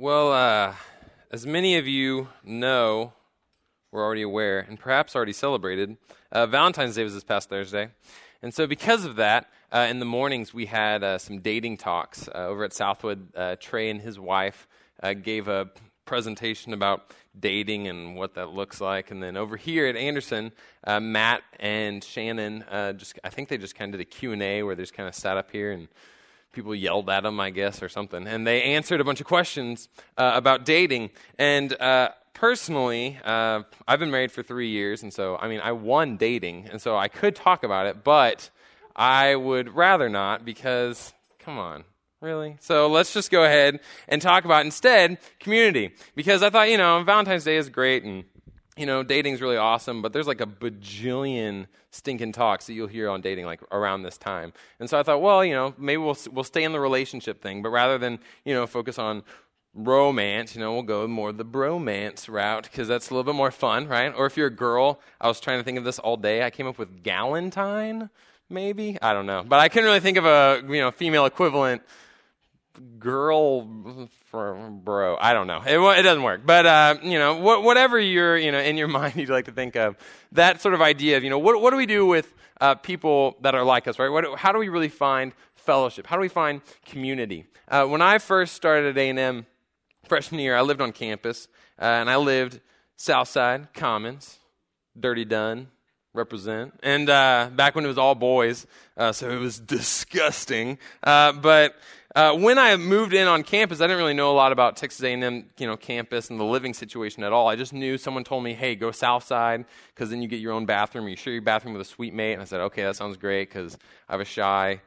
Well, uh, as many of you know, we're already aware, and perhaps already celebrated, uh, Valentine's Day was this past Thursday. And so, because of that, uh, in the mornings we had uh, some dating talks uh, over at Southwood. Uh, Trey and his wife gave a presentation about dating and what that looks like. And then over here at Anderson, Matt and Shannon just, I think they just kind of did a Q&A where they just kind of sat up here and people yelled at them, I guess, or something. And they answered a bunch of questions uh, about dating. And uh, personally, uh, I've been married for three years, and so, I mean, I won dating, and so I could talk about it, but I would rather not because, come on. Really? So let's just go ahead and talk about instead community. Because I thought, you know, Valentine's Day is great and you know, dating's really awesome, but there's like a bajillion stinking talks that you'll hear on dating like around this time. And so I thought, well, you know, maybe we'll we'll stay in the relationship thing, but rather than, you know, focus on romance, you know, we'll go more the bromance route because that's a little bit more fun, right? Or if you're a girl, I was trying to think of this all day. I came up with Galentine, maybe? I don't know. But I couldn't really think of a, you know, female equivalent girl bro. I don't know. It, it doesn't work. But uh, you know, wh- whatever you're you know in your mind you'd like to think of, that sort of idea of you know what what do we do with uh, people that are like us, right? What, how do we really find fellowship? How do we find community? Uh, when I first started at A and M freshman year, I lived on campus uh, and I lived Southside Commons, Dirty Dunn, represent. And uh, back when it was all boys, uh, so it was disgusting. Uh, but uh, when I moved in on campus, I didn't really know a lot about Texas A&M, you know, campus and the living situation at all. I just knew someone told me, "Hey, go south side because then you get your own bathroom. You share your bathroom with a suite mate." And I said, "Okay, that sounds great because I have a shy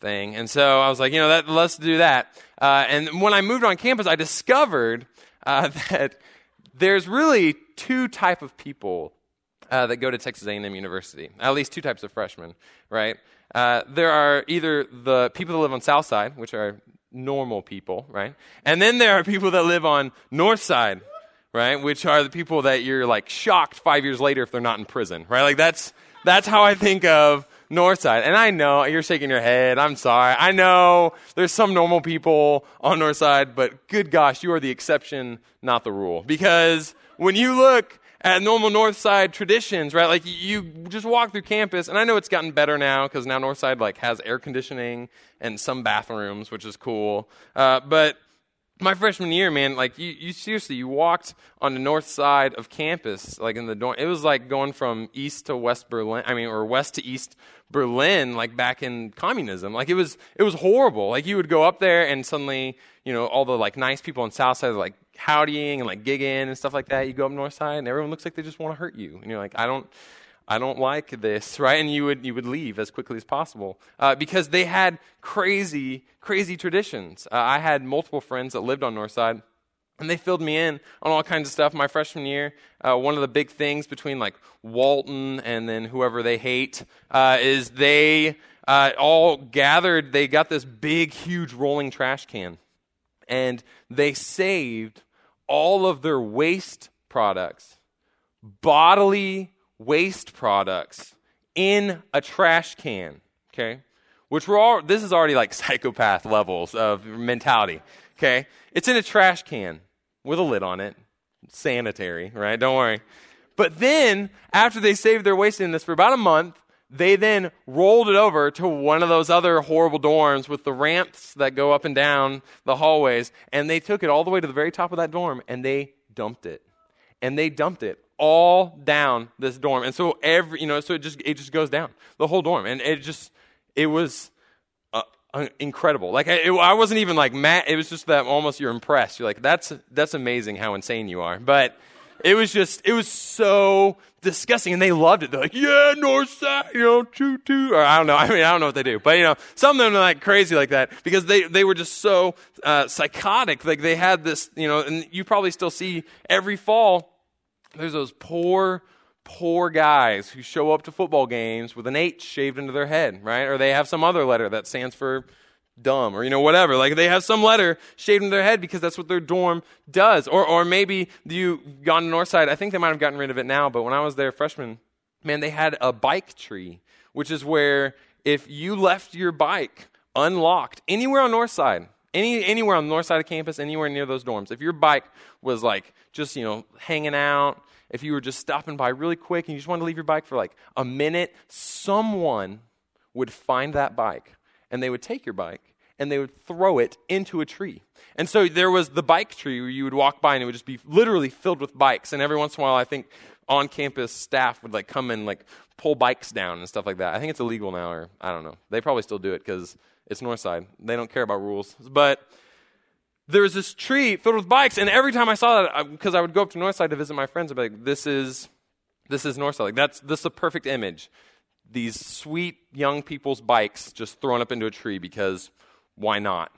thing." And so I was like, "You know, that, let's do that." Uh, and when I moved on campus, I discovered uh, that there's really two type of people uh, that go to Texas A&M University. At least two types of freshmen, right? Uh, there are either the people that live on South Side, which are normal people, right? And then there are people that live on North Side, right? Which are the people that you're like shocked five years later if they're not in prison, right? Like that's that's how I think of North Side. And I know you're shaking your head. I'm sorry. I know there's some normal people on North Side, but good gosh, you are the exception, not the rule. Because when you look at normal Northside traditions, right? Like you just walk through campus, and I know it's gotten better now because now Northside like has air conditioning and some bathrooms, which is cool. Uh, but my freshman year, man, like you, you seriously, you walked on the north side of campus, like in the dorm. It was like going from east to west Berlin. I mean, or west to east Berlin, like back in communism. Like it was, it was horrible. Like you would go up there, and suddenly, you know, all the like nice people on south side, are like howdying and like gigging and stuff like that. You go up north side and everyone looks like they just want to hurt you. And you're like, I don't, I don't like this, right? And you would, you would leave as quickly as possible uh, because they had crazy, crazy traditions. Uh, I had multiple friends that lived on north side. And they filled me in on all kinds of stuff. My freshman year, uh, one of the big things between like Walton and then whoever they hate uh, is they uh, all gathered. They got this big, huge rolling trash can, and they saved all of their waste products, bodily waste products, in a trash can, okay? Which we're all, this is already like psychopath levels of mentality, okay? It's in a trash can with a lid on it, sanitary, right? Don't worry. But then, after they saved their waste in this for about a month, they then rolled it over to one of those other horrible dorms with the ramps that go up and down the hallways, and they took it all the way to the very top of that dorm and they dumped it. And they dumped it all down this dorm. And so every, you know, so it just it just goes down the whole dorm, and it just it was uh, incredible. Like I, it, I wasn't even like mad. It was just that almost you're impressed. You're like, that's that's amazing how insane you are. But it was just, it was so disgusting. And they loved it. They're like, yeah, north side, you know, choo choo. Or I don't know. I mean, I don't know what they do. But, you know, some of them are like crazy like that because they, they were just so uh, psychotic. Like they had this, you know, and you probably still see every fall, there's those poor, poor guys who show up to football games with an H shaved into their head, right? Or they have some other letter that stands for dumb or you know whatever like they have some letter shaved in their head because that's what their dorm does or or maybe you gone to northside i think they might have gotten rid of it now but when i was there freshman man they had a bike tree which is where if you left your bike unlocked anywhere on northside Any, anywhere on the north side of campus, anywhere near those dorms, if your bike was like just, you know, hanging out, if you were just stopping by really quick and you just wanted to leave your bike for like a minute, someone would find that bike and they would take your bike and they would throw it into a tree. And so there was the bike tree where you would walk by and it would just be literally filled with bikes. And every once in a while, I think on campus staff would like come and like pull bikes down and stuff like that. I think it's illegal now, or I don't know. They probably still do it because it's Northside. They don't care about rules. But there was this tree filled with bikes, and every time I saw that, because I, I, would go up to Northside to visit my friends, I'd be like, "This is, this is Northside. Like that's this is a perfect image. These sweet young people's bikes just thrown up into a tree because why not?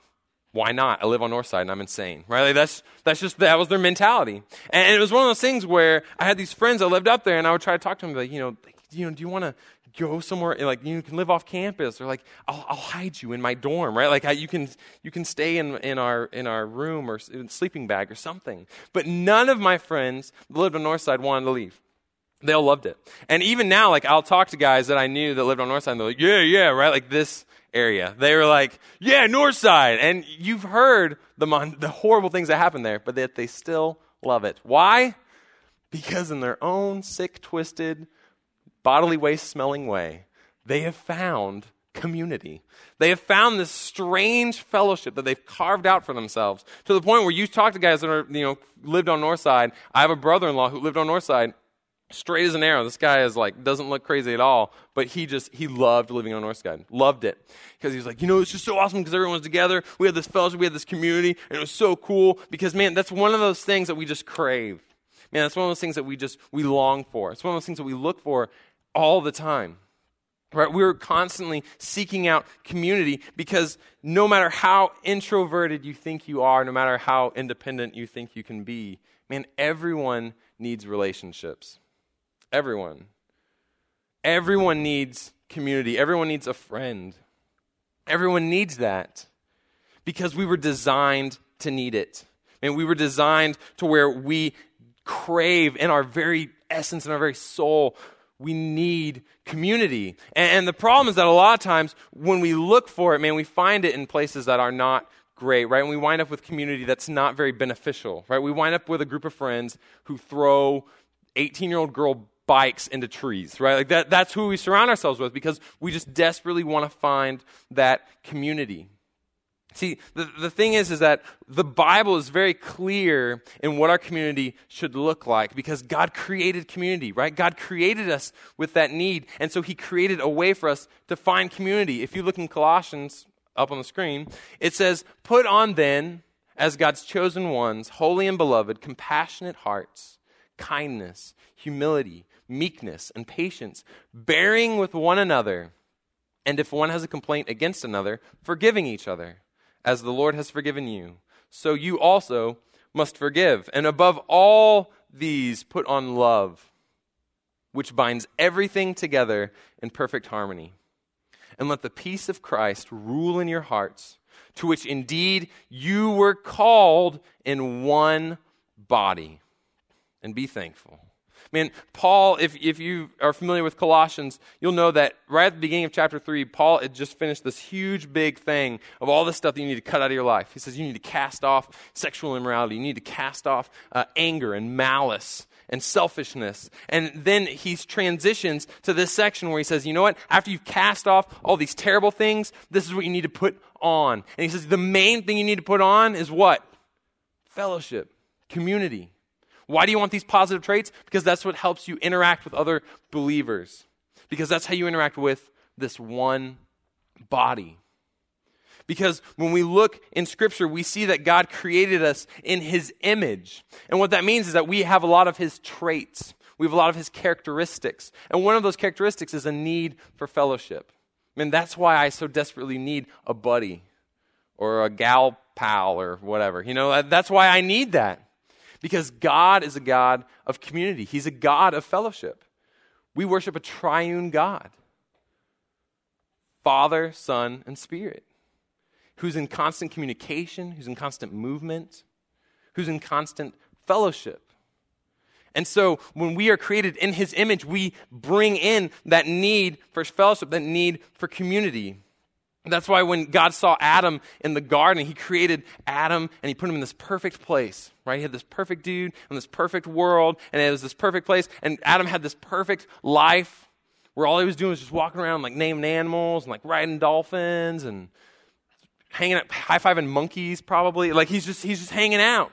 Why not? I live on Northside and I'm insane, right? Like that's that's just that was their mentality, and it was one of those things where I had these friends that lived up there, and I would try to talk to them, like, you know, you know, do you want to go somewhere eh, like you can live off campus or like I'll, I'll hide you in my dorm right? Like I, you can you can stay in, in our in our room or sleeping bag or something. But none of my friends that lived on north side wanted to leave. They all loved it. And even now like i'll talk to guys that i knew that lived on north side and they're like yeah yeah right? Like this area. They were like yeah north side. And you've heard the mon- the horrible things that happen there but that they still love it. Why? Because in their own sick twisted bodily waste smelling way, they have found community. They have found this strange fellowship that they've carved out for themselves to the point where you talk to guys that are, you know, lived on North Side. I have a brother in law who lived on North Side, straight as an arrow. This guy is like, doesn't look crazy at all, but he just, he loved living on North Side. Loved it. Because he was like, you know, it's just so awesome because everyone's together. We had this fellowship, we had this community, and it was so cool because, man, that's one of those things that we just crave. Man, that's one of those things that we just, we long for. It's one of those things that we look for all the time. Right? We're constantly seeking out community because no matter how introverted you think you are, no matter how independent you think you can be, man, everyone needs relationships. Everyone. Everyone needs community. Everyone needs a friend. Everyone needs that because we were designed to need it. And we were designed to where we crave in our very essence, in our very soul, we need community. And, the problem is that a lot of times when we look for it, man, we find it in places that are not great, right? And we wind up with community that's not very beneficial, right? We wind up with a group of friends who throw 18 year old girl bikes into trees, right? Like that, that's who we surround ourselves with because we just desperately want to find that community. See, the, the thing is, is that the Bible is very clear in what our community should look like because God created community, right? God created us with that need. And so he created a way for us to find community. If you look in Colossians up on the screen, it says, Put on then, as God's chosen ones, holy and beloved, compassionate hearts, kindness, humility, meekness, and patience, bearing with one another. And if one has a complaint against another, forgiving each other as the Lord has forgiven you, so you also must forgive. And above all these, put on love, which binds everything together in perfect harmony. And let the peace of Christ rule in your hearts, to which indeed you were called in one body. And be thankful. Man, Paul, if, if you are familiar with Colossians, you'll know that right at the beginning of chapter 3, Paul had just finished this huge, big thing of all the stuff that you need to cut out of your life. He says you need to cast off sexual immorality, you need to cast off uh, anger and malice and selfishness. And then he transitions to this section where he says, you know what? After you've cast off all these terrible things, this is what you need to put on. And he says, the main thing you need to put on is what? Fellowship, community. Why do you want these positive traits? Because that's what helps you interact with other believers. Because that's how you interact with this one body. Because when we look in Scripture, we see that God created us in His image. And what that means is that we have a lot of His traits, we have a lot of His characteristics. And one of those characteristics is a need for fellowship. I mean, that's why I so desperately need a buddy or a gal pal or whatever. You know, that's why I need that. Because God is a God of community, He's a God of fellowship. We worship a triune God Father, Son, and Spirit, who's in constant communication, who's in constant movement, who's in constant fellowship. And so when we are created in his image, we bring in that need for fellowship, that need for community. That's why when God saw Adam in the garden, he created Adam and he put him in this perfect place, right? He had this perfect dude in this perfect world, and it was this perfect place. And Adam had this perfect life where all he was doing was just walking around, like naming animals and like riding dolphins and hanging out, high fiving monkeys, probably. Like he's just, he's just hanging out.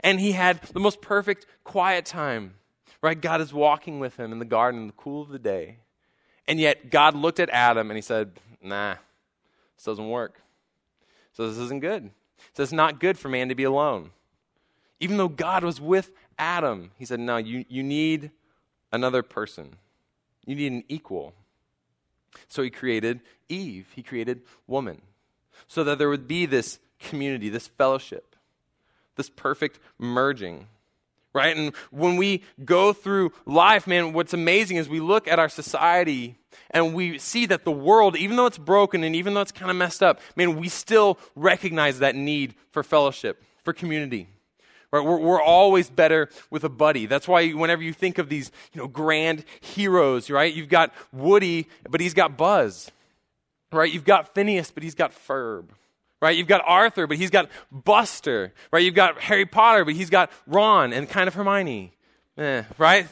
And he had the most perfect quiet time, right? God is walking with him in the garden in the cool of the day. And yet God looked at Adam and he said, nah this doesn't work. So this isn't good. So it's not good for man to be alone. Even though God was with Adam, he said, No, you, you need another person. You need an equal. So he created Eve, he created woman, so that there would be this community, this fellowship, this perfect merging right? And when we go through life, man, what's amazing is we look at our society and we see that the world, even though it's broken and even though it's kind of messed up, man, we still recognize that need for fellowship, for community. Right? We're, we're always better with a buddy. That's why whenever you think of these, you know, grand heroes, right? You've got Woody, but he's got Buzz. Right? You've got Phineas, but he's got Ferb right? You've got Arthur, but he's got Buster, right? You've got Harry Potter, but he's got Ron and kind of Hermione, eh, right?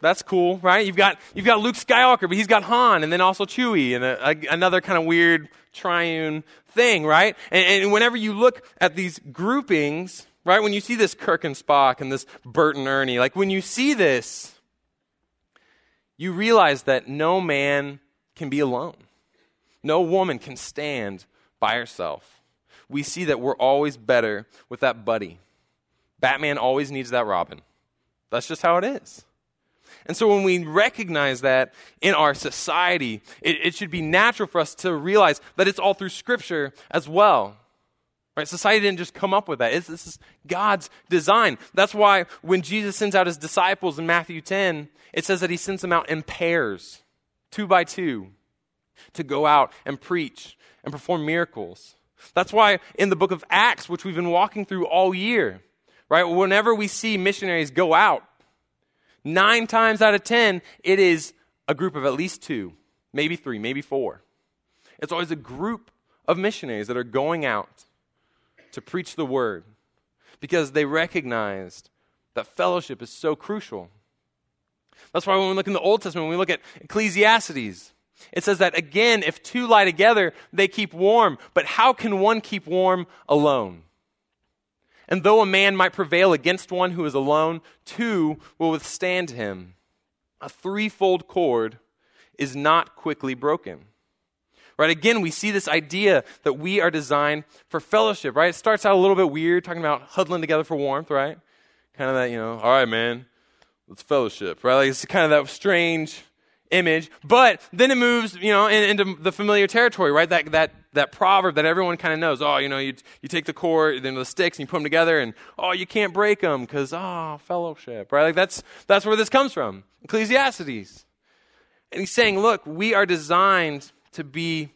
That's cool, right? You've got you've got Luke Skywalker, but he's got Han, and then also Chewie, and a, a, another kind of weird triune thing, right? And, and whenever you look at these groupings, right? When you see this Kirk and Spock and this Bert and Ernie, like when you see this, you realize that no man can be alone. No woman can stand by herself. We see that we're always better with that buddy. Batman always needs that Robin. That's just how it is. And so when we recognize that in our society, it, it, should be natural for us to realize that it's all through Scripture as well. Right? Society didn't just come up with that. It's, this is God's design. That's why when Jesus sends out his disciples in Matthew 10, it says that he sends them out in pairs, two by two, to go out and preach and perform miracles. That's why in the book of Acts, which we've been walking through all year, right, whenever we see missionaries go out, nine times out of ten, it is a group of at least two, maybe three, maybe four. It's always a group of missionaries that are going out to preach the word because they recognized that fellowship is so crucial. That's why when we look in the Old Testament, when we look at Ecclesiastes, it says that again, if two lie together, they keep warm. But how can one keep warm alone? And though a man might prevail against one who is alone, two will withstand him. A threefold cord is not quickly broken. Right? Again, we see this idea that we are designed for fellowship, right? It starts out a little bit weird, talking about huddling together for warmth, right? Kind of that, you know, all right, man, let's fellowship, right? Like it's kind of that strange image, but then it moves, you know, in, into the familiar territory, right? That, that, that proverb that everyone kind of knows. Oh, you know, you, you take the cord, then the sticks, and you put them together, and oh, you can't break them because, oh, fellowship, right? Like that's, that's where this comes from. Ecclesiastes. And he's saying, look, we are designed to be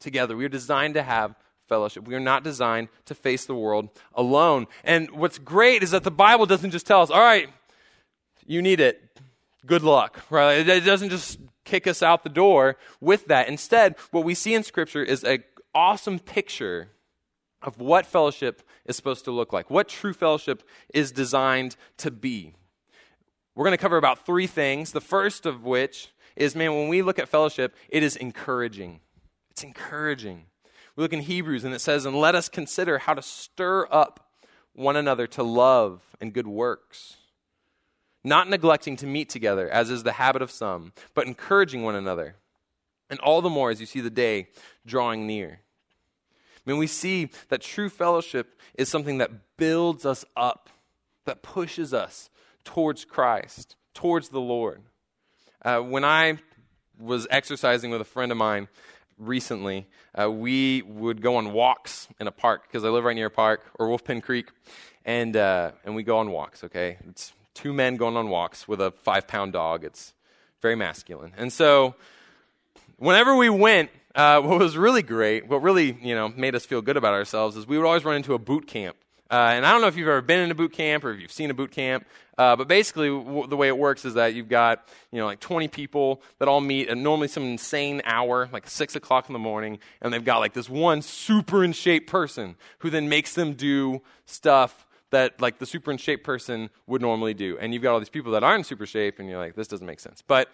together. We are designed to have fellowship. We are not designed to face the world alone. And what's great is that the Bible doesn't just tell us, all right, you need it good luck, right? It doesn't just kick us out the door with that. Instead, what we see in Scripture is an awesome picture of what fellowship is supposed to look like, what true fellowship is designed to be. We're going to cover about three things. The first of which is, man, when we look at fellowship, it is encouraging. It's encouraging. We look in Hebrews and it says, and let us consider how to stir up one another to love and good works not neglecting to meet together, as is the habit of some, but encouraging one another. And all the more as you see the day drawing near. I mean, we see that true fellowship is something that builds us up, that pushes us towards Christ, towards the Lord. Uh, when I was exercising with a friend of mine recently, uh, we would go on walks in a park because I live right near a park or Wolf Pen Creek, and uh, and we go on walks. Okay, it's two men going on walks with a five pound dog. It's very masculine. And so, whenever we went, uh, what was really great, what really you know made us feel good about ourselves, is we would always run into a boot camp Uh, and I don't know if you've ever been in a boot camp or if you've seen a boot camp, uh, but basically w- the way it works is that you've got you know like 20 people that all meet at normally some insane hour, like six o'clock in the morning, and they've got like this one super in shape person who then makes them do stuff that like the super in shape person would normally do. And you've got all these people that aren't super shape, and you're like, this doesn't make sense. But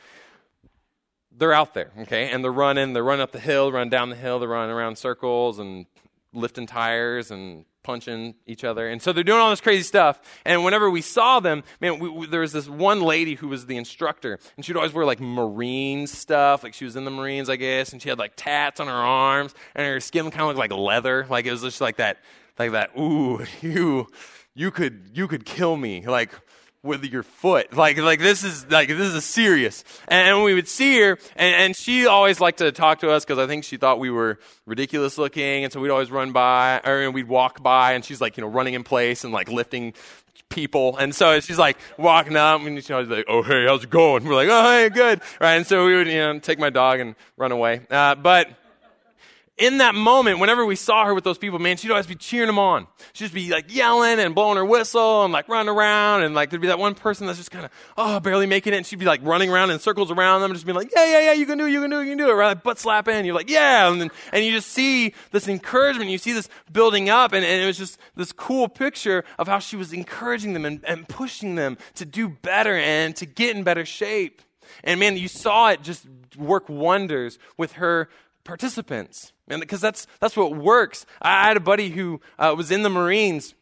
they're out there, okay, and they're running. They're running up the hill, running down the hill. They're running around circles and lifting tires and punching each other. And so they're doing all this crazy stuff. And whenever we saw them, man, we, we, there was this one lady who was the instructor, and she'd always wear like Marine stuff, like she was in the Marines, I guess, and she had like tats on her arms, and her skin kind of looked like leather, like it was just like that, like that. Ooh, you, you could, you could kill me, like with your foot. Like, like this is like this is serious. And we would see her, and, and she always liked to talk to us because I think she thought we were ridiculous looking, and so we'd always run by, or we'd walk by, and she's like, you know, running in place and like lifting people. And so she's like walking up, and she's like, "Oh hey, how's it going?" We're like, "Oh hey, good." Right, and so we would you know take my dog and run away. Uh, but in that moment, whenever we saw her with those people, man, she'd always be cheering them on. She'd just be like yelling and blowing her whistle and like running around. And like there'd be that one person that's just kind of, oh, barely making it. And she'd be like running around in circles around them just being like, yeah, yeah, yeah, you can do it, you can do it, you can do it. Right? Like butt slapping. And you're like, yeah. And, then, and you just see this encouragement. You see this building up. And, and it was just this cool picture of how she was encouraging them and, and pushing them to do better and to get in better shape. And man, you saw it just work wonders with her participants. And because that's, that's what works. I, had a buddy who uh, was in the Marines.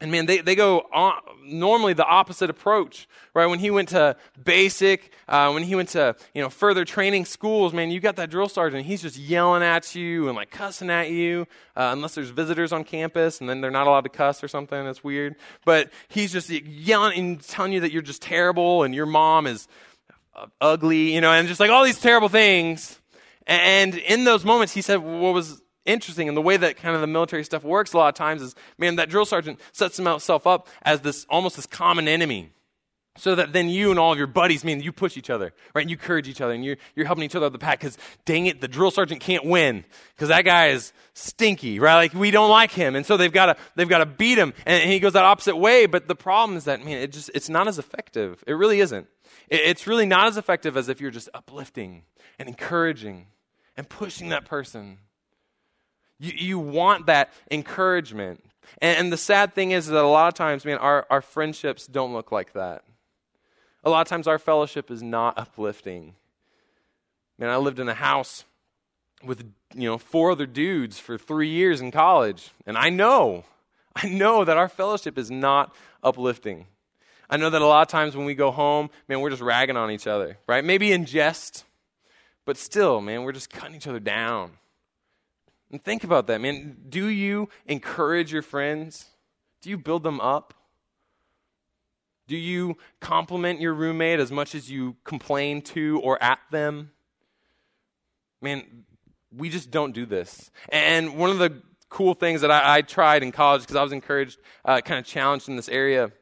And man, they, they go on, normally the opposite approach, right? When he went to basic, uh, when he went to, you know, further training schools, man, you got that drill sergeant, he's just yelling at you and like cussing at you, uh, unless there's visitors on campus and then they're not allowed to cuss or something. That's weird. But he's just yelling and telling you that you're just terrible and your mom is uh, ugly, you know, and just like all these terrible things. And in those moments, he said what was interesting and the way that kind of the military stuff works a lot of times is, man, that drill sergeant sets himself up as this almost this common enemy. So that then you and all of your buddies, mean you push each other, right? And you encourage each other and you're, you're helping each other up the pack because dang it, the drill sergeant can't win because that guy is stinky, right? Like we don't like him. And so they've got to, they've got to beat him and, and, he goes that opposite way. But the problem is that, man, it just, it's not as effective. It really isn't. It, it's really not as effective as if you're just uplifting and encouraging and pushing that person. You, you want that encouragement. And, and the sad thing is that a lot of times, man, our, our friendships don't look like that. A lot of times, our fellowship is not uplifting. Man, I lived in a house with you know four other dudes for three years in college, and I know, I know that our fellowship is not uplifting. I know that a lot of times when we go home, man, we're just ragging on each other, right? Maybe in jest, but still, man, we're just cutting each other down. And think about that, man. Do you encourage your friends? Do you build them up? Do you compliment your roommate as much as you complain to or at them? Man, we just don't do this. And one of the cool things that I, I tried in college, because I was encouraged, uh, kind of challenged in this area,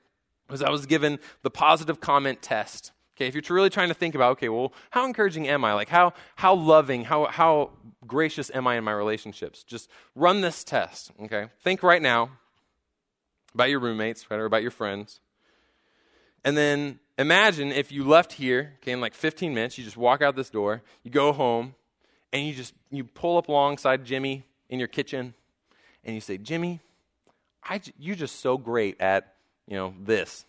was I was given the positive comment test. Okay, if you're really trying to think about, okay, well, how encouraging am I? Like, how, how loving, how, how gracious am I in my relationships? Just run this test, okay? Think right now about your roommates, right, or about your friends. And then imagine if you left here, okay, in like 15 minutes, you just walk out this door, you go home, and you just, you pull up alongside Jimmy in your kitchen, and you say, Jimmy, I, you're just so great at, you know, this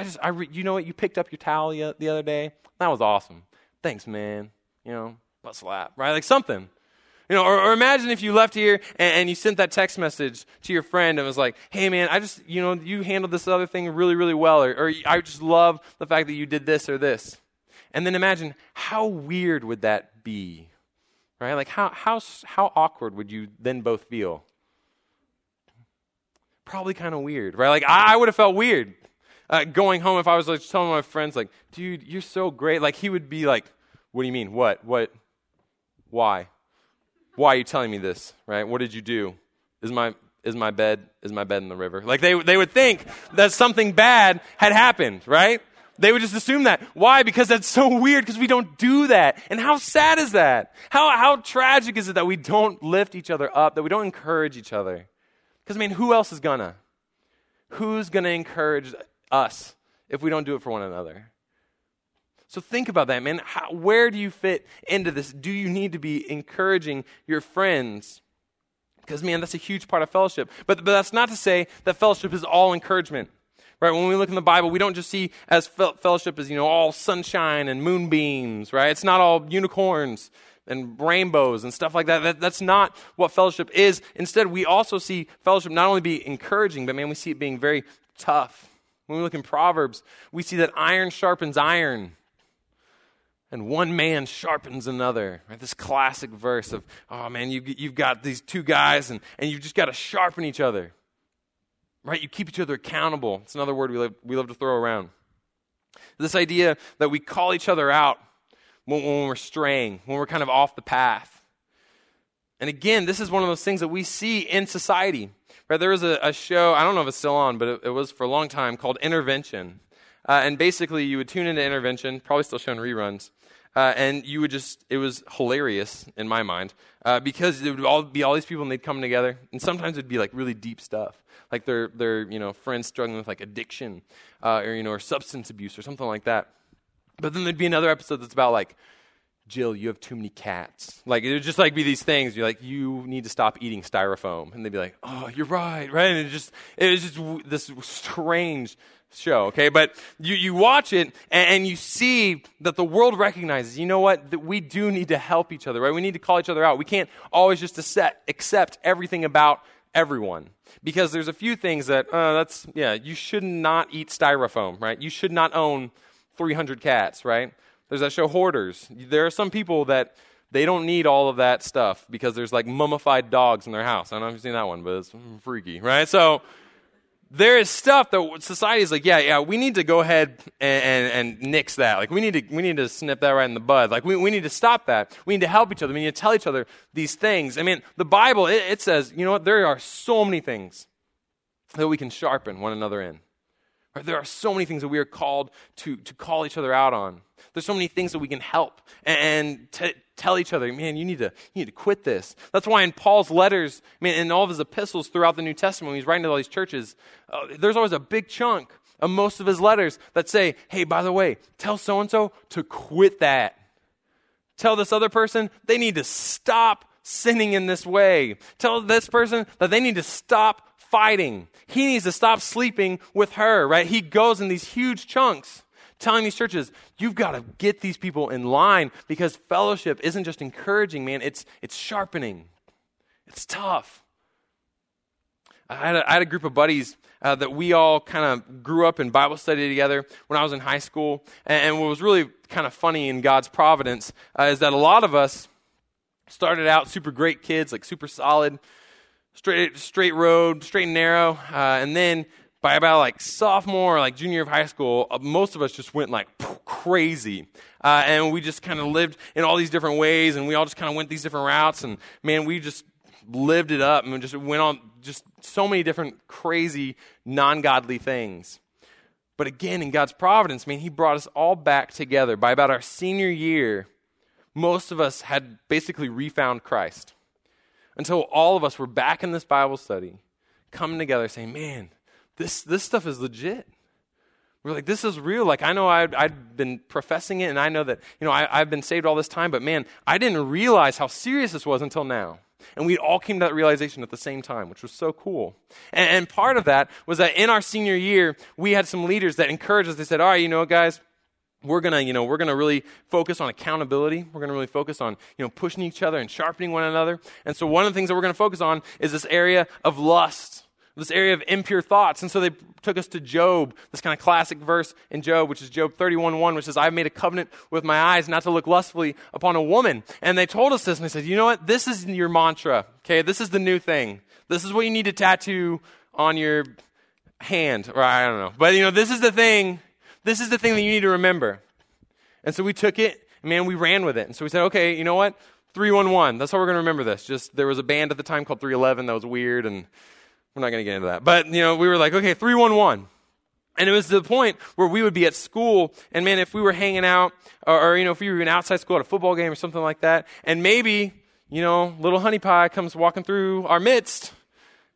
I just, I re, you know what? You picked up your towel the, the other day. That was awesome. Thanks, man. You know, butt slap, right? Like something. You know, or, or imagine if you left here and, and, you sent that text message to your friend and was like, hey, man, I just, you know, you handled this other thing really, really well. Or, or I just love the fact that you did this or this. And then imagine how weird would that be? Right? Like, how, how, how awkward would you then both feel? Probably kind of weird, right? Like, I, I would have felt weird uh, going home, if I was like telling my friends, like, dude, you're so great, like he would be like, what do you mean? What? What? Why? Why are you telling me this? Right? What did you do? Is my is my bed is my bed in the river? Like they they would think that something bad had happened, right? They would just assume that. Why? Because that's so weird because we don't do that. And how sad is that? How how tragic is it that we don't lift each other up, that we don't encourage each other? Because I mean, who else is gonna? who's to encourage us if we don't do it for one another? So think about that, man. How, where do you fit into this? Do you need to be encouraging your friends? Because, man, that's a huge part of fellowship. But, but that's not to say that fellowship is all encouragement. Right? When we look in the Bible, we don't just see as fellowship as, you know, all sunshine and moonbeams, right? It's not all unicorns and rainbows and stuff like that. that. That's not what fellowship is. Instead, we also see fellowship not only be encouraging, but man, we see it being very tough. When we look in Proverbs, we see that iron sharpens iron and one man sharpens another. Right? This classic verse of, oh man, you, you've got these two guys and, and you've just got to sharpen each other. Right? You keep each other accountable. It's another word we love, we love to throw around. This idea that we call each other out when, when we're straying, when we're kind of off the path. And again, this is one of those things that we see in society. Right? There was a, a show, I don't know if it's still on, but it, it was for a long time called Intervention. Uh, and basically, you would tune into Intervention, probably still showing reruns. Uh, and you would just, it was hilarious in my mind uh, because it would all be all these people and they'd come together. And sometimes it'd be like really deep stuff like their their you know friends struggling with like addiction uh, or you know or substance abuse or something like that. But then there'd be another episode that's about like Jill, you have too many cats. Like it would just like be these things. You're like, you need to stop eating styrofoam, and they'd be like, oh, you're right, right. And it just it was just this strange show. Okay, but you you watch it and, and, you see that the world recognizes. You know what? That we do need to help each other, right? We need to call each other out. We can't always just accept, accept everything about everyone. Because there's a few things that, uh, that's, yeah, you should not eat styrofoam, right? You should not own 300 cats, right? There's that show Hoarders. There are some people that they don't need all of that stuff because there's like mummified dogs in their house. I don't know if you've seen that one, but it's freaky, right? So, there is stuff that society is like, yeah, yeah, we need to go ahead and, and, and, nix that. Like, we need to, we need to snip that right in the bud. Like, we, we need to stop that. We need to help each other. We need to tell each other these things. I mean, the Bible, it, it says, you know what? There are so many things that we can sharpen one another in. There are so many things that we are called to, to call each other out on. There's so many things that we can help and to tell each other, man, you need to, you need to quit this. That's why in Paul's letters, I mean, in all of his epistles throughout the New Testament, when he's writing to all these churches, uh, there's always a big chunk of most of his letters that say, hey, by the way, tell so and so to quit that. Tell this other person they need to stop sinning in this way. Tell this person that they need to stop fighting. He needs to stop sleeping with her, right? He goes in these huge chunks telling these churches, you've got to get these people in line because fellowship isn't just encouraging, man, it's, it's sharpening. It's tough. I had a, I had a group of buddies uh, that we all kind of grew up in Bible study together when I was in high school. And, and what was really kind of funny in God's providence uh, is that a lot of us started out super great kids, like super solid, straight, straight road, straight and narrow. Uh, and then by about like sophomore like junior of high school, uh, most of us just went like crazy. Uh, and we just kind of lived in all these different ways and we all just kind of went these different routes. And man, we just lived it up and just went on just so many different crazy, non godly things. But again, in God's providence, man, He brought us all back together. By about our senior year, most of us had basically refound Christ. Until all of us were back in this Bible study, coming together saying, man, this, this stuff is legit. We're like, this is real. Like, I know I'd, I'd been professing it, and I know that, you know, I, I've been saved all this time, but man, I didn't realize how serious this was until now. And we all came to that realization at the same time, which was so cool. And, and, part of that was that in our senior year, we had some leaders that encouraged us. They said, all right, you know, guys, we're gonna, you know, we're gonna really focus on accountability. We're gonna really focus on, you know, pushing each other and sharpening one another. And so one of the things that we're gonna focus on is this area of lust this area of impure thoughts. And so they took us to Job, this kind of classic verse in Job, which is Job 31.1, which says, I've made a covenant with my eyes not to look lustfully upon a woman. And they told us this, and they said, you know what? This is your mantra, okay? This is the new thing. This is what you need to tattoo on your hand, or I don't know. But, you know, this is the thing, this is the thing that you need to remember. And so we took it, man, we ran with it. And so we said, okay, you know what? 311. That's how we're going to remember this. Just there was a band at the time called 311 that was weird and we're not going to get into that. But, you know, we were like, okay, 311. And it was to the point where we would be at school, and man, if we were hanging out, or, or, you know, if we were even outside school at a football game or something like that, and maybe, you know, little honey pie comes walking through our midst.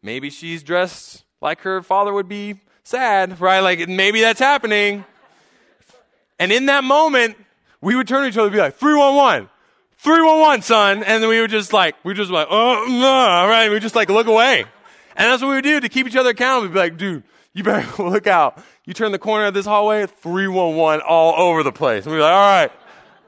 Maybe she's dressed like her father would be sad, right? Like maybe that's happening. And in that moment, we would turn to each other and be like, 311, 311, son. And then we would just like, we just like, oh, no, right? We just like look away. And that's what we would do to keep each other accountable. We'd be like, dude, you better look out. You turn the corner of this hallway, 311 all over the place. And we'd be like, all right,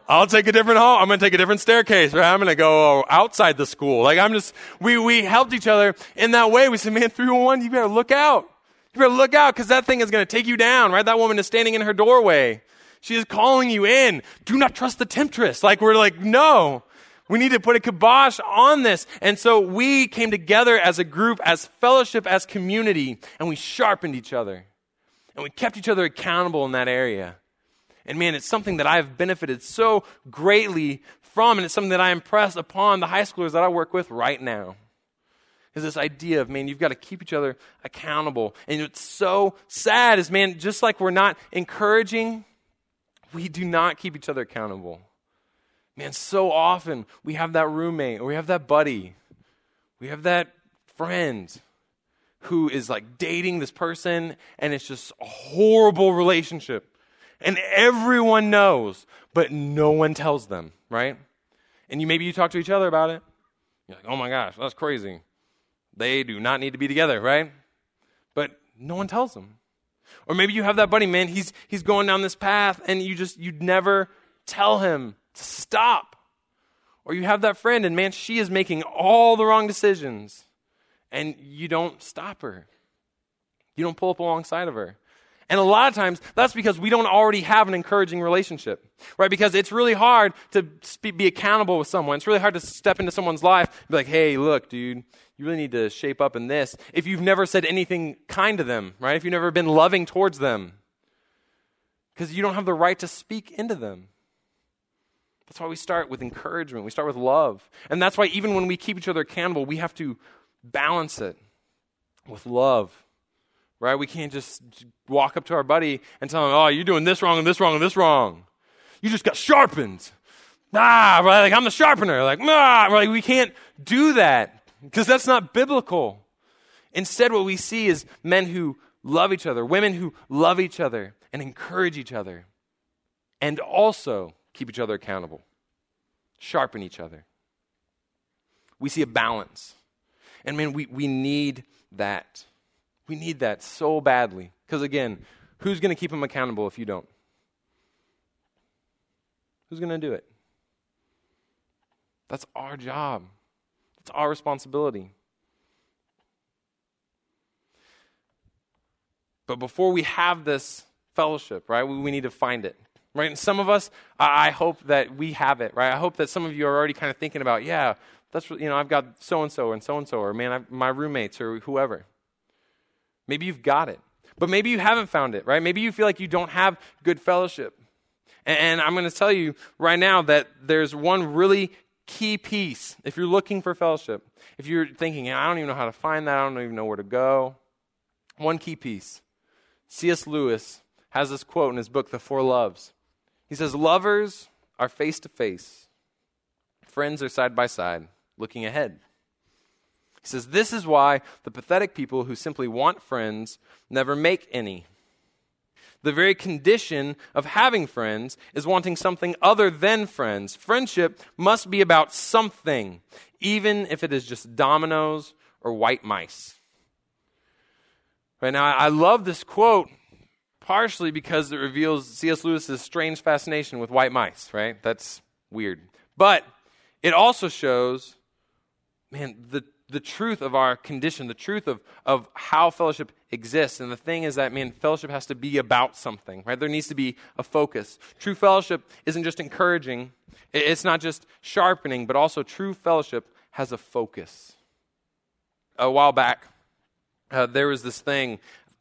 I'll take a different hall. I'm going to take a different staircase, right? I'm going to go outside the school. Like I'm just, we, we helped each other in that way. We said, man, 311, you better look out. You better look out because that thing is going to take you down, right? That woman is standing in her doorway. She is calling you in. Do not trust the temptress. Like we're like, no. We need to put a kibosh on this. And so we came together as a group, as fellowship, as community, and we sharpened each other. And we kept each other accountable in that area. And man, it's something that I've benefited so greatly from, and it's something that I impress upon the high schoolers that I work with right now. Is this idea of, man, you've got to keep each other accountable. And it's so sad is, man, just like we're not encouraging we do not keep each other accountable. Man, so often we have that roommate or we have that buddy, we have that friend who is like dating this person and it's just a horrible relationship. And everyone knows, but no one tells them, right? And you maybe you talk to each other about it. You're like, oh my gosh, that's crazy. They do not need to be together, right? But no one tells them. Or maybe you have that buddy, man, he's, he's going down this path and you just, you'd never tell him to stop. Or you have that friend and man, she is making all the wrong decisions and you don't stop her. You don't pull up alongside of her. And a lot of times, that's because we don't already have an encouraging relationship, right? Because it's really hard to be accountable with someone. It's really hard to step into someone's life and be like, hey, look, dude, you really need to shape up in this. If you've never said anything kind to them, right? If you've never been loving towards them, because you don't have the right to speak into them. That's why we start with encouragement. We start with love. And that's why even when we keep each other accountable, we have to balance it with love right? We can't just walk up to our buddy and tell him, oh, you're doing this wrong and this wrong and this wrong. You just got sharpened. Ah, right? Like, I'm the sharpener. Like, ah, right? We can't do that because that's not biblical. Instead, what we see is men who love each other, women who love each other and encourage each other, and also keep each other accountable, sharpen each other. We see a balance. And man, we, we need that. We need that so badly. Because again, who's going to keep them accountable if you don't? Who's going to do it? That's our job. It's our responsibility. But before we have this fellowship, right, we, we need to find it. Right? And some of us, I, I hope that we have it, right? I hope that some of you are already kind of thinking about, yeah, that's, you know, I've got so and so and so and so, or man, I've, my roommates or whoever. Maybe you've got it, but maybe you haven't found it, right? Maybe you feel like you don't have good fellowship. And, and I'm going to tell you right now that there's one really key piece if you're looking for fellowship. If you're thinking, I don't even know how to find that, I don't even know where to go. One key piece. C.S. Lewis has this quote in his book, The Four Loves. He says, Lovers are face to face, friends are side by side, looking ahead. He says, This is why the pathetic people who simply want friends never make any. The very condition of having friends is wanting something other than friends. Friendship must be about something, even if it is just dominoes or white mice. Right now, I love this quote partially because it reveals C.S. Lewis's strange fascination with white mice, right? That's weird. But it also shows, man, the the truth of our condition, the truth of, of how fellowship exists. And the thing is that, man, fellowship has to be about something, right? There needs to be a focus. True fellowship isn't just encouraging, it's not just sharpening, but also true fellowship has a focus. A while back, uh, there was this thing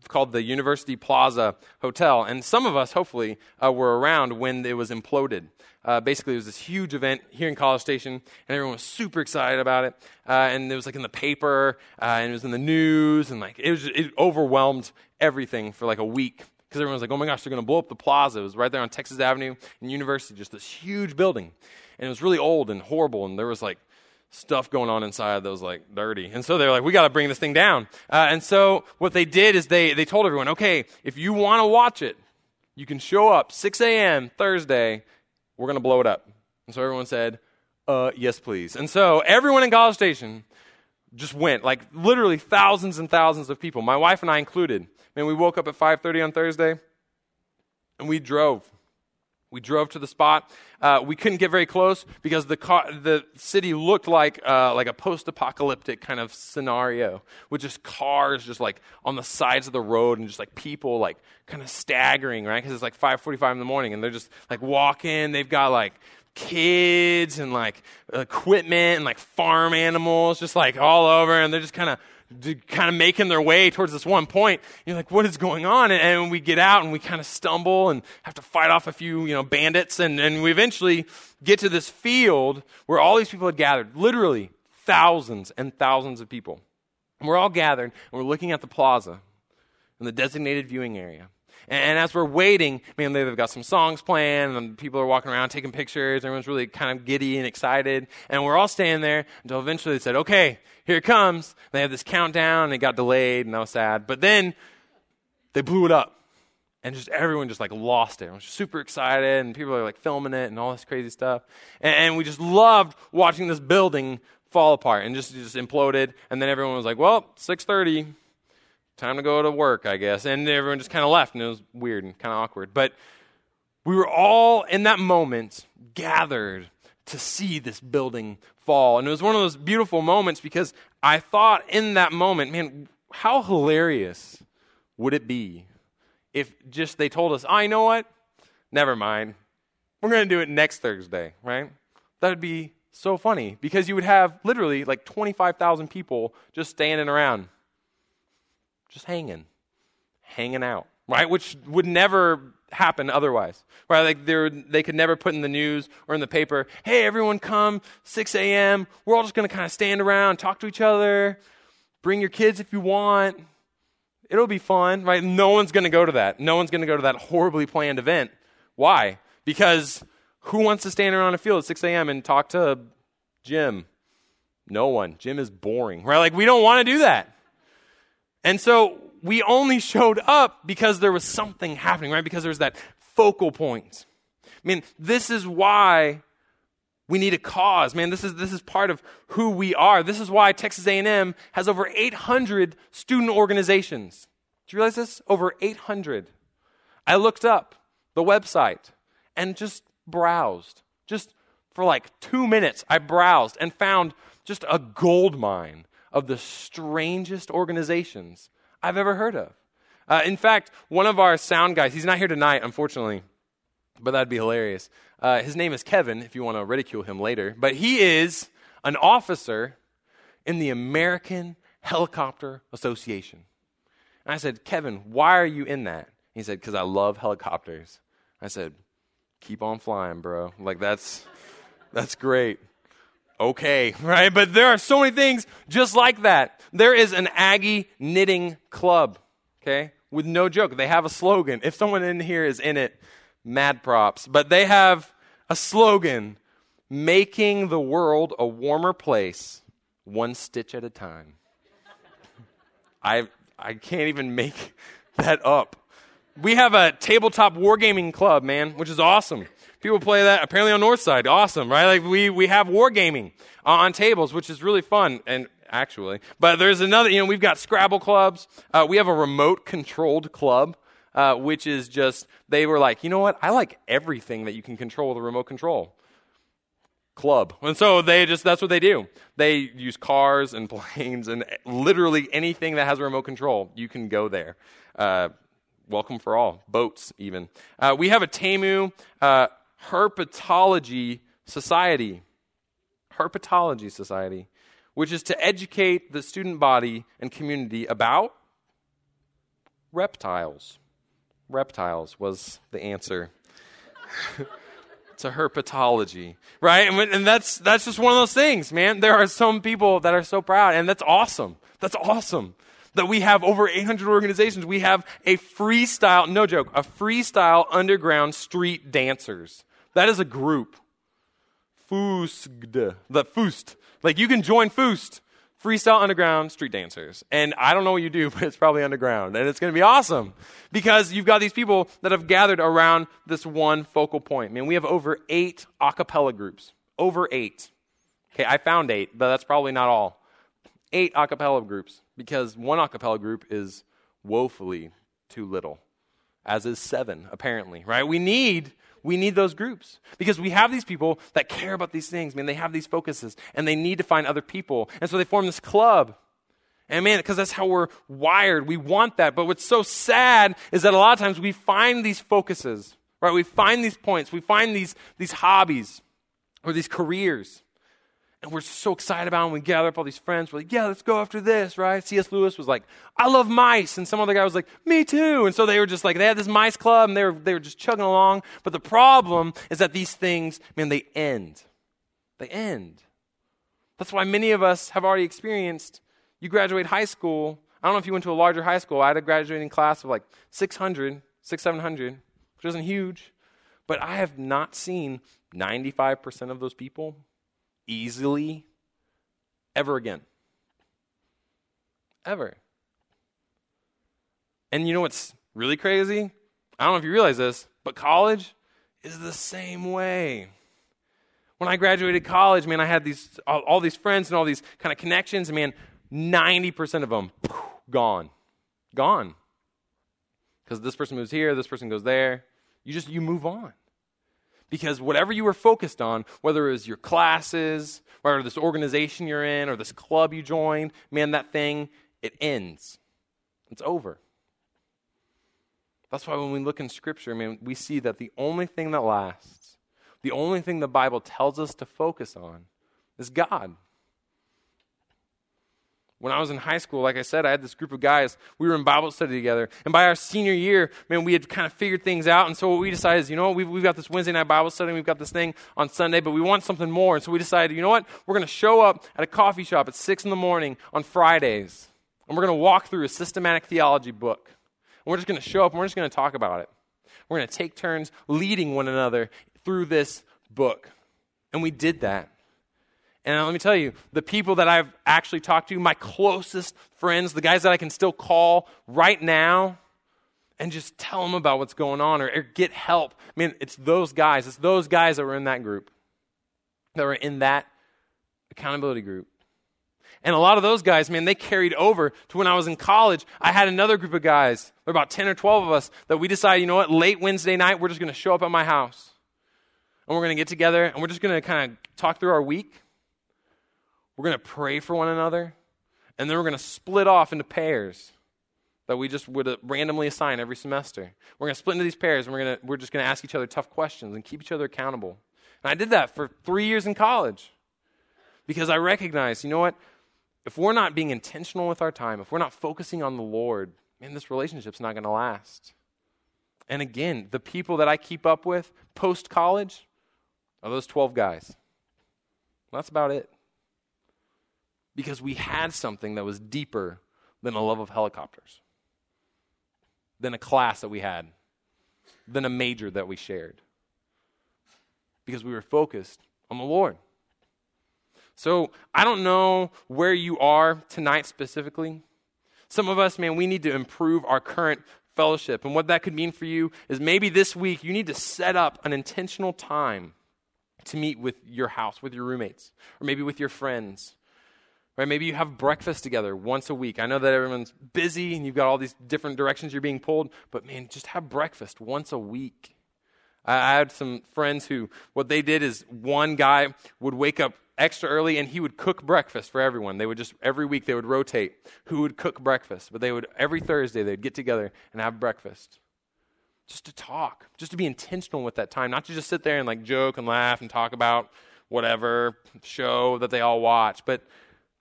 called the University Plaza Hotel. And some of us, hopefully, uh, were around when it was imploded. Uh, basically, it was this huge event here in College Station, and everyone was super excited about it. Uh, and it was like in the paper, uh, and it was in the news, and like it was it overwhelmed everything for like a week because everyone was like, "Oh my gosh, they're going to blow up the plaza." It was right there on Texas Avenue in University, just this huge building, and it was really old and horrible, and there was like stuff going on inside was like dirty. And so they're like, we got to bring this thing down. Uh, and so what they did is they, they told everyone, okay, if you want to watch it, you can show up 6 a.m. Thursday. We're going to blow it up. And so everyone said, uh, yes, please. And so everyone in College Station just went, like literally thousands and thousands of people, my wife and I included. Man, we woke up at 5.30 on Thursday, and we drove. We drove to the spot. Uh, we couldn't get very close because the car, the city looked like uh, like a post-apocalyptic kind of scenario, with just cars just like on the sides of the road and just like people like kind of staggering, right? Because it's like 5:45 in the morning and they're just like walking. They've got like kids and like equipment and like farm animals just like all over, and they're just kind of kind of making their way towards this one point. You're like, what is going on? And, and we get out and we kind of stumble and have to fight off a few, you know, bandits. And, and we eventually get to this field where all these people had gathered, literally thousands and thousands of people. And we're all gathered and we're looking at the plaza in the designated viewing area. And, as we're waiting, man, they've got some songs playing, and people are walking around taking pictures. Everyone's really kind of giddy and excited. And we're all standing there until eventually they said, okay, here it comes. They have this countdown, and it got delayed, and I was sad. But then they blew it up. And just everyone just like lost it. I was super excited, and people are like filming it and all this crazy stuff. And, and we just loved watching this building fall apart and just just imploded. And then everyone was like, "Well, 6:30, time to go to work, I guess. And everyone just kind of left, and it was weird and kind of awkward. But we were all in that moment gathered to see this building fall. And it was one of those beautiful moments because I thought in that moment, man, how hilarious would it be if just they told us, ah, I oh, know what? Never mind. We're going to do it next Thursday, right? That would be so funny because you would have literally like 25,000 people just standing around just hanging, hanging out, right? Which would never happen otherwise, right? Like they they could never put in the news or in the paper, hey, everyone come, 6 a.m. We're all just going to kind of stand around, talk to each other, bring your kids if you want. It'll be fun, right? No one's going to go to that. No one's going to go to that horribly planned event. Why? Because who wants to stand around a field at 6 a.m. and talk to Jim? No one. Jim is boring, right? Like, we don't want to do that. And so we only showed up because there was something happening, right? Because there was that focal point. I mean, this is why we need a cause. Man, this is this is part of who we are. This is why Texas A&M has over 800 student organizations. Do you realize this? Over 800. I looked up the website and just browsed. Just for like 2 minutes I browsed and found just a gold mine of the strangest organizations I've ever heard of. Uh, in fact, one of our sound guys, he's not here tonight, unfortunately, but that'd be hilarious. Uh, his name is Kevin, if you want to ridicule him later, but he is an officer in the American Helicopter Association. And I said, Kevin, why are you in that? He said, because I love helicopters. I said, keep on flying, bro. Like, that's, that's great okay, right? But there are so many things just like that. There is an Aggie knitting club, okay? With no joke. They have a slogan. If someone in here is in it, mad props. But they have a slogan making the world a warmer place, one stitch at a time. I, I can't even make that up. We have a tabletop wargaming club, man, which is awesome. People play that apparently on Northside. Awesome, right? Like we, we have wargaming on tables, which is really fun. And actually, but there's another, you know, we've got Scrabble clubs. Uh, we have a remote controlled club. Uh, which is just they were like, you know what? I like everything that you can control with a remote control club. And so they just, that's what they do. They use cars and planes and literally anything that has a remote control. You can go there. Uh, welcome for all, boats even. Uh, we have a TAMU uh, herpetology society. Herpetology society, which is to educate the student body and community about reptiles. Reptiles was the answer. to herpetology, right? And, and, that's that's just one of those things, man. There are some people that are so proud, and that's awesome. That's awesome that we have over 800 organizations. We have a freestyle, no joke, a freestyle underground street dancers. That is a group. Fusgd, the Fust, Like you can join Foost, Freestyle Underground Street Dancers. And I don't know what you do, but it's probably underground. And it's going to be awesome because you've got these people that have gathered around this one focal point. I mean, we have over eight a cappella groups. Over eight. Okay, I found eight, but that's probably not all. Eight a cappella groups because one a cappella group is woefully too little, as is seven, apparently, right? We need we need those groups because we have these people that care about these things. I mean, they have these focuses and they need to find other people. And so they form this club. And man, because that's how we're wired. We want that. But what's so sad is that a lot of times we find these focuses, right? We find these points, we find these, these hobbies or these careers and we're so excited about them. We gather up all these friends. We're like, yeah, let's go after this, right? C.S. Lewis was like, I love mice. And some other guy was like, me too. And so they were just like, they had this mice club and they were, they were just chugging along. But the problem is that these things, man, they end. They end. That's why many of us have already experienced you graduate high school. I don't know if you went to a larger high school. I had a graduating class of like 600, 600, 700, which isn't huge. But I have not seen 95% of those people easily ever again. Ever. And you know what's really crazy? I don't know if you realize this, but college is the same way. When I graduated college, man, I had these all, all these friends and all these kind of connections, and man, 90% of them gone. Gone. Because this person moves here, this person goes there. You just you move on. Because whatever you were focused on, whether it was your classes, or this organization you're in, or this club you joined, man, that thing, it ends. It's over. That's why when we look in Scripture, man, we see that the only thing that lasts, the only thing the Bible tells us to focus on, is God. When I was in high school, like I said, I had this group of guys. We were in Bible study together. And by our senior year, man, we had kind of figured things out. And so what we decided is, you know we've, we've got this Wednesday night Bible study, we've got this thing on Sunday, but we want something more. And so we decided, you know what, we're going to show up at a coffee shop at 6 in the morning on Fridays. And we're going to walk through a systematic theology book. And we're just going to show up and we're just going to talk about it. We're going to take turns leading one another through this book. And we did that. And let me tell you, the people that I've actually talked to, my closest friends, the guys that I can still call right now and just tell them about what's going on or, or get help. I mean, it's those guys. It's those guys that were in that group, that were in that accountability group. And a lot of those guys, man, they carried over to when I was in college. I had another group of guys, there were about 10 or 12 of us, that we decided, you know what, late Wednesday night, we're just going to show up at my house. And we're going to get together and we're just going to kind of talk through our week. We're going to pray for one another, and then we're going to split off into pairs that we just would uh, randomly assign every semester. We're going to split into these pairs, and we're, to, we're just going to ask each other tough questions and keep each other accountable. And I did that for three years in college because I recognized, you know what? If we're not being intentional with our time, if we're not focusing on the Lord, man, this relationship's not going to last. And again, the people that I keep up with post college are those 12 guys. That's about it because we had something that was deeper than a love of helicopters, than a class that we had, than a major that we shared. Because we were focused on the Lord. So I don't know where you are tonight specifically. Some of us, man, we need to improve our current fellowship. And what that could mean for you is maybe this week you need to set up an intentional time to meet with your house, with your roommates, or maybe with your friends, Right? Maybe you have breakfast together once a week. I know that everyone's busy and you've got all these different directions you're being pulled, but man, just have breakfast once a week. I had some friends who, what they did is one guy would wake up extra early and he would cook breakfast for everyone. They would just, every week they would rotate who would cook breakfast. But they would, every Thursday, they'd get together and have breakfast. Just to talk, just to be intentional with that time, not to just sit there and like joke and laugh and talk about whatever show that they all watch, but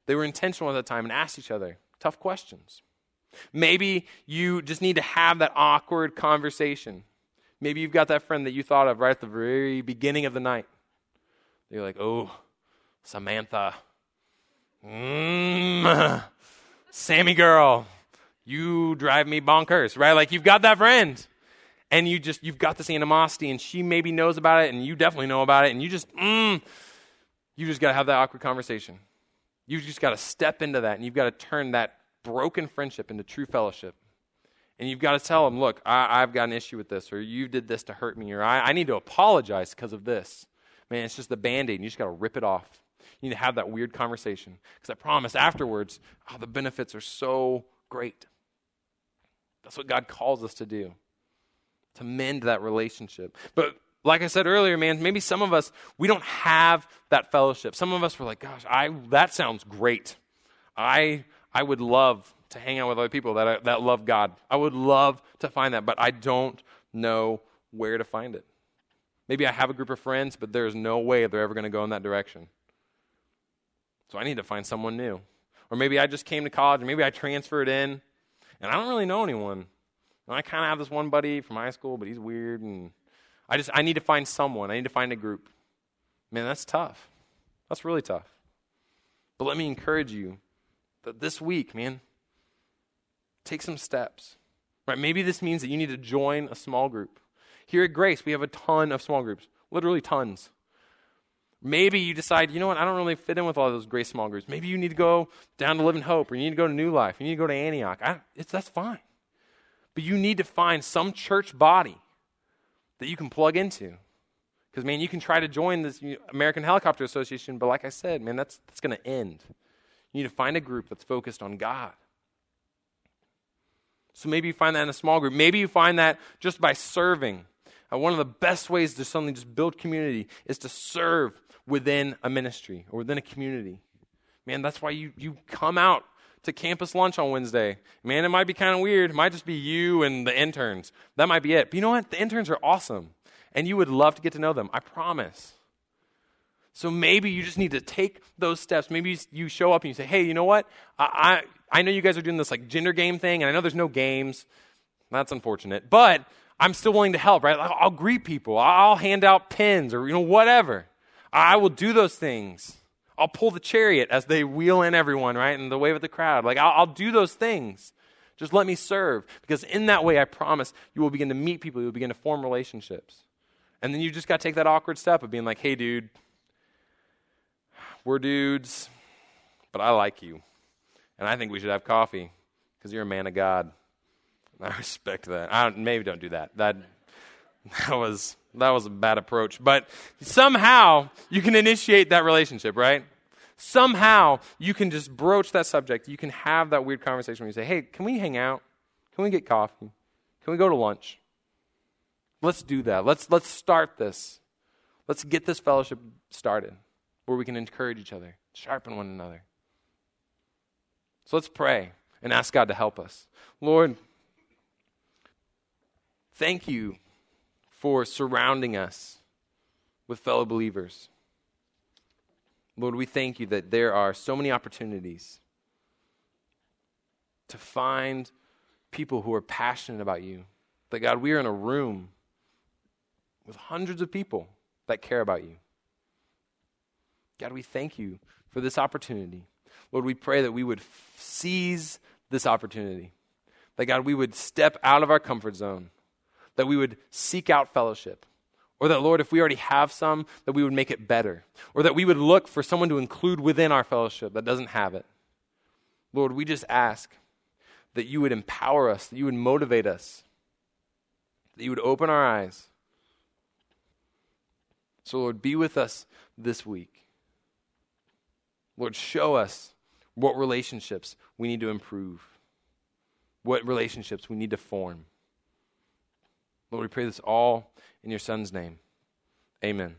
they were intentional at that time and asked each other tough questions. Maybe you just need to have that awkward conversation. Maybe you've got that friend that you thought of right at the very beginning of the night. You're like, oh, Samantha. Mmm, Sammy girl, you drive me bonkers, right? Like you've got that friend. And you just, you've got this animosity, and she maybe knows about it, and you definitely know about it, and you just, mmm, you just got to have that awkward conversation. You've just got to step into that and you've got to turn that broken friendship into true fellowship. And you've got to tell them, look, I, have got an issue with this, or you did this to hurt me, or I, I need to apologize because of this. Man, it's just the band aid, and you just got to rip it off. You need to have that weird conversation. Because I promise afterwards, oh, the benefits are so great. That's what God calls us to do, to mend that relationship. But like I said earlier, man, maybe some of us, we don't have that fellowship. Some of us were like, gosh, I, that sounds great. I, I would love to hang out with other people that, that love God. I would love to find that, but I don't know where to find it. Maybe I have a group of friends, but there's no way they're ever going to go in that direction. So I need to find someone new. Or maybe I just came to college, and maybe I transferred in, and I don't really know anyone. And I kind of have this one buddy from high school, but he's weird, and I just I need to find someone. I need to find a group. Man, that's tough. That's really tough. But let me encourage you that this week, man, take some steps. Right? Maybe this means that you need to join a small group. Here at Grace, we have a ton of small groups, literally tons. Maybe you decide, you know what, I don't really fit in with all those Grace small groups. Maybe you need to go down to Living Hope, or you need to go to New Life, you need to go to Antioch. I, that's fine. But you need to find some church body that you can plug into. Because, man, you can try to join this American Helicopter Association, but like I said, man, that's, that's going to end. You need to find a group that's focused on God. So maybe you find that in a small group. Maybe you find that just by serving. Uh, one of the best ways to suddenly just build community is to serve within a ministry or within a community. Man, that's why you, you come out to campus lunch on Wednesday. Man, it might be kind of weird. It might just be you and the interns. That might be it. But you know what? The interns are awesome. And you would love to get to know them. I promise. So maybe you just need to take those steps. Maybe you show up and you say, hey, you know what? I, I, I know you guys are doing this like gender game thing, and I know there's no games. That's unfortunate. But I'm still willing to help, right? I'll, I'll greet people. I'll hand out pins or, you know, whatever. I will do those things. I'll pull the chariot as they wheel in everyone, right? And the wave of the crowd. Like, I'll, I'll do those things. Just let me serve. Because in that way, I promise you will begin to meet people. You'll begin to form relationships. And then you just got to take that awkward step of being like, hey, dude, we're dudes, but I like you. And I think we should have coffee because you're a man of God. I respect that. I don't, maybe don't do that. That, that, was, that was a bad approach. But somehow you can initiate that relationship, right? Somehow you can just broach that subject. You can have that weird conversation where you say, hey, can we hang out? Can we get coffee? Can we go to lunch? Let's do that. Let's, let's start this. Let's get this fellowship started where we can encourage each other, sharpen one another. So let's pray and ask God to help us. Lord, thank you for surrounding us with fellow believers. Lord, we thank you that there are so many opportunities to find people who are passionate about you. That, God, we are in a room with hundreds of people that care about you. God, we thank you for this opportunity. Lord, we pray that we would seize this opportunity. That, God, we would step out of our comfort zone. That we would seek out fellowship. Or that, Lord, if we already have some, that we would make it better. Or that we would look for someone to include within our fellowship that doesn't have it. Lord, we just ask that you would empower us, that you would motivate us, that you would open our eyes. So, Lord, be with us this week. Lord, show us what relationships we need to improve, what relationships we need to form. Lord, we pray this all in your Son's name. Amen.